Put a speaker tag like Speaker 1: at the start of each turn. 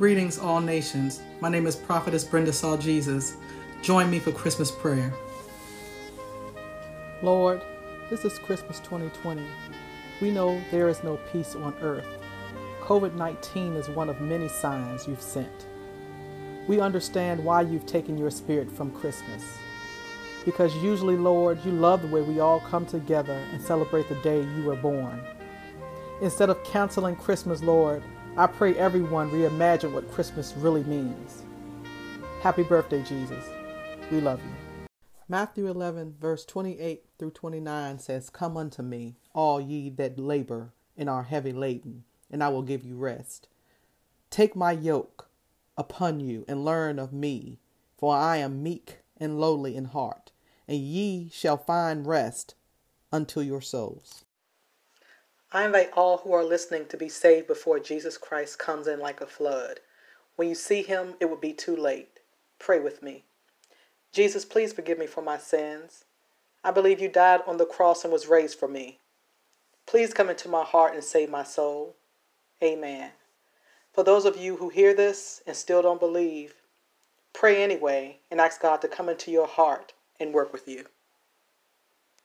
Speaker 1: Greetings, all nations. My name is Prophetess Brenda Saw Jesus. Join me for Christmas prayer.
Speaker 2: Lord, this is Christmas 2020. We know there is no peace on earth. COVID 19 is one of many signs you've sent. We understand why you've taken your spirit from Christmas. Because usually, Lord, you love the way we all come together and celebrate the day you were born. Instead of canceling Christmas, Lord, I pray everyone reimagine what Christmas really means. Happy birthday, Jesus. We love you.
Speaker 1: Matthew 11, verse 28 through 29 says, Come unto me, all ye that labor and are heavy laden, and I will give you rest. Take my yoke upon you and learn of me, for I am meek and lowly in heart, and ye shall find rest unto your souls. I invite all who are listening to be saved before Jesus Christ comes in like a flood. When you see him, it will be too late. Pray with me. Jesus, please forgive me for my sins. I believe you died on the cross and was raised for me. Please come into my heart and save my soul. Amen. For those of you who hear this and still don't believe, pray anyway and ask God to come into your heart and work with you.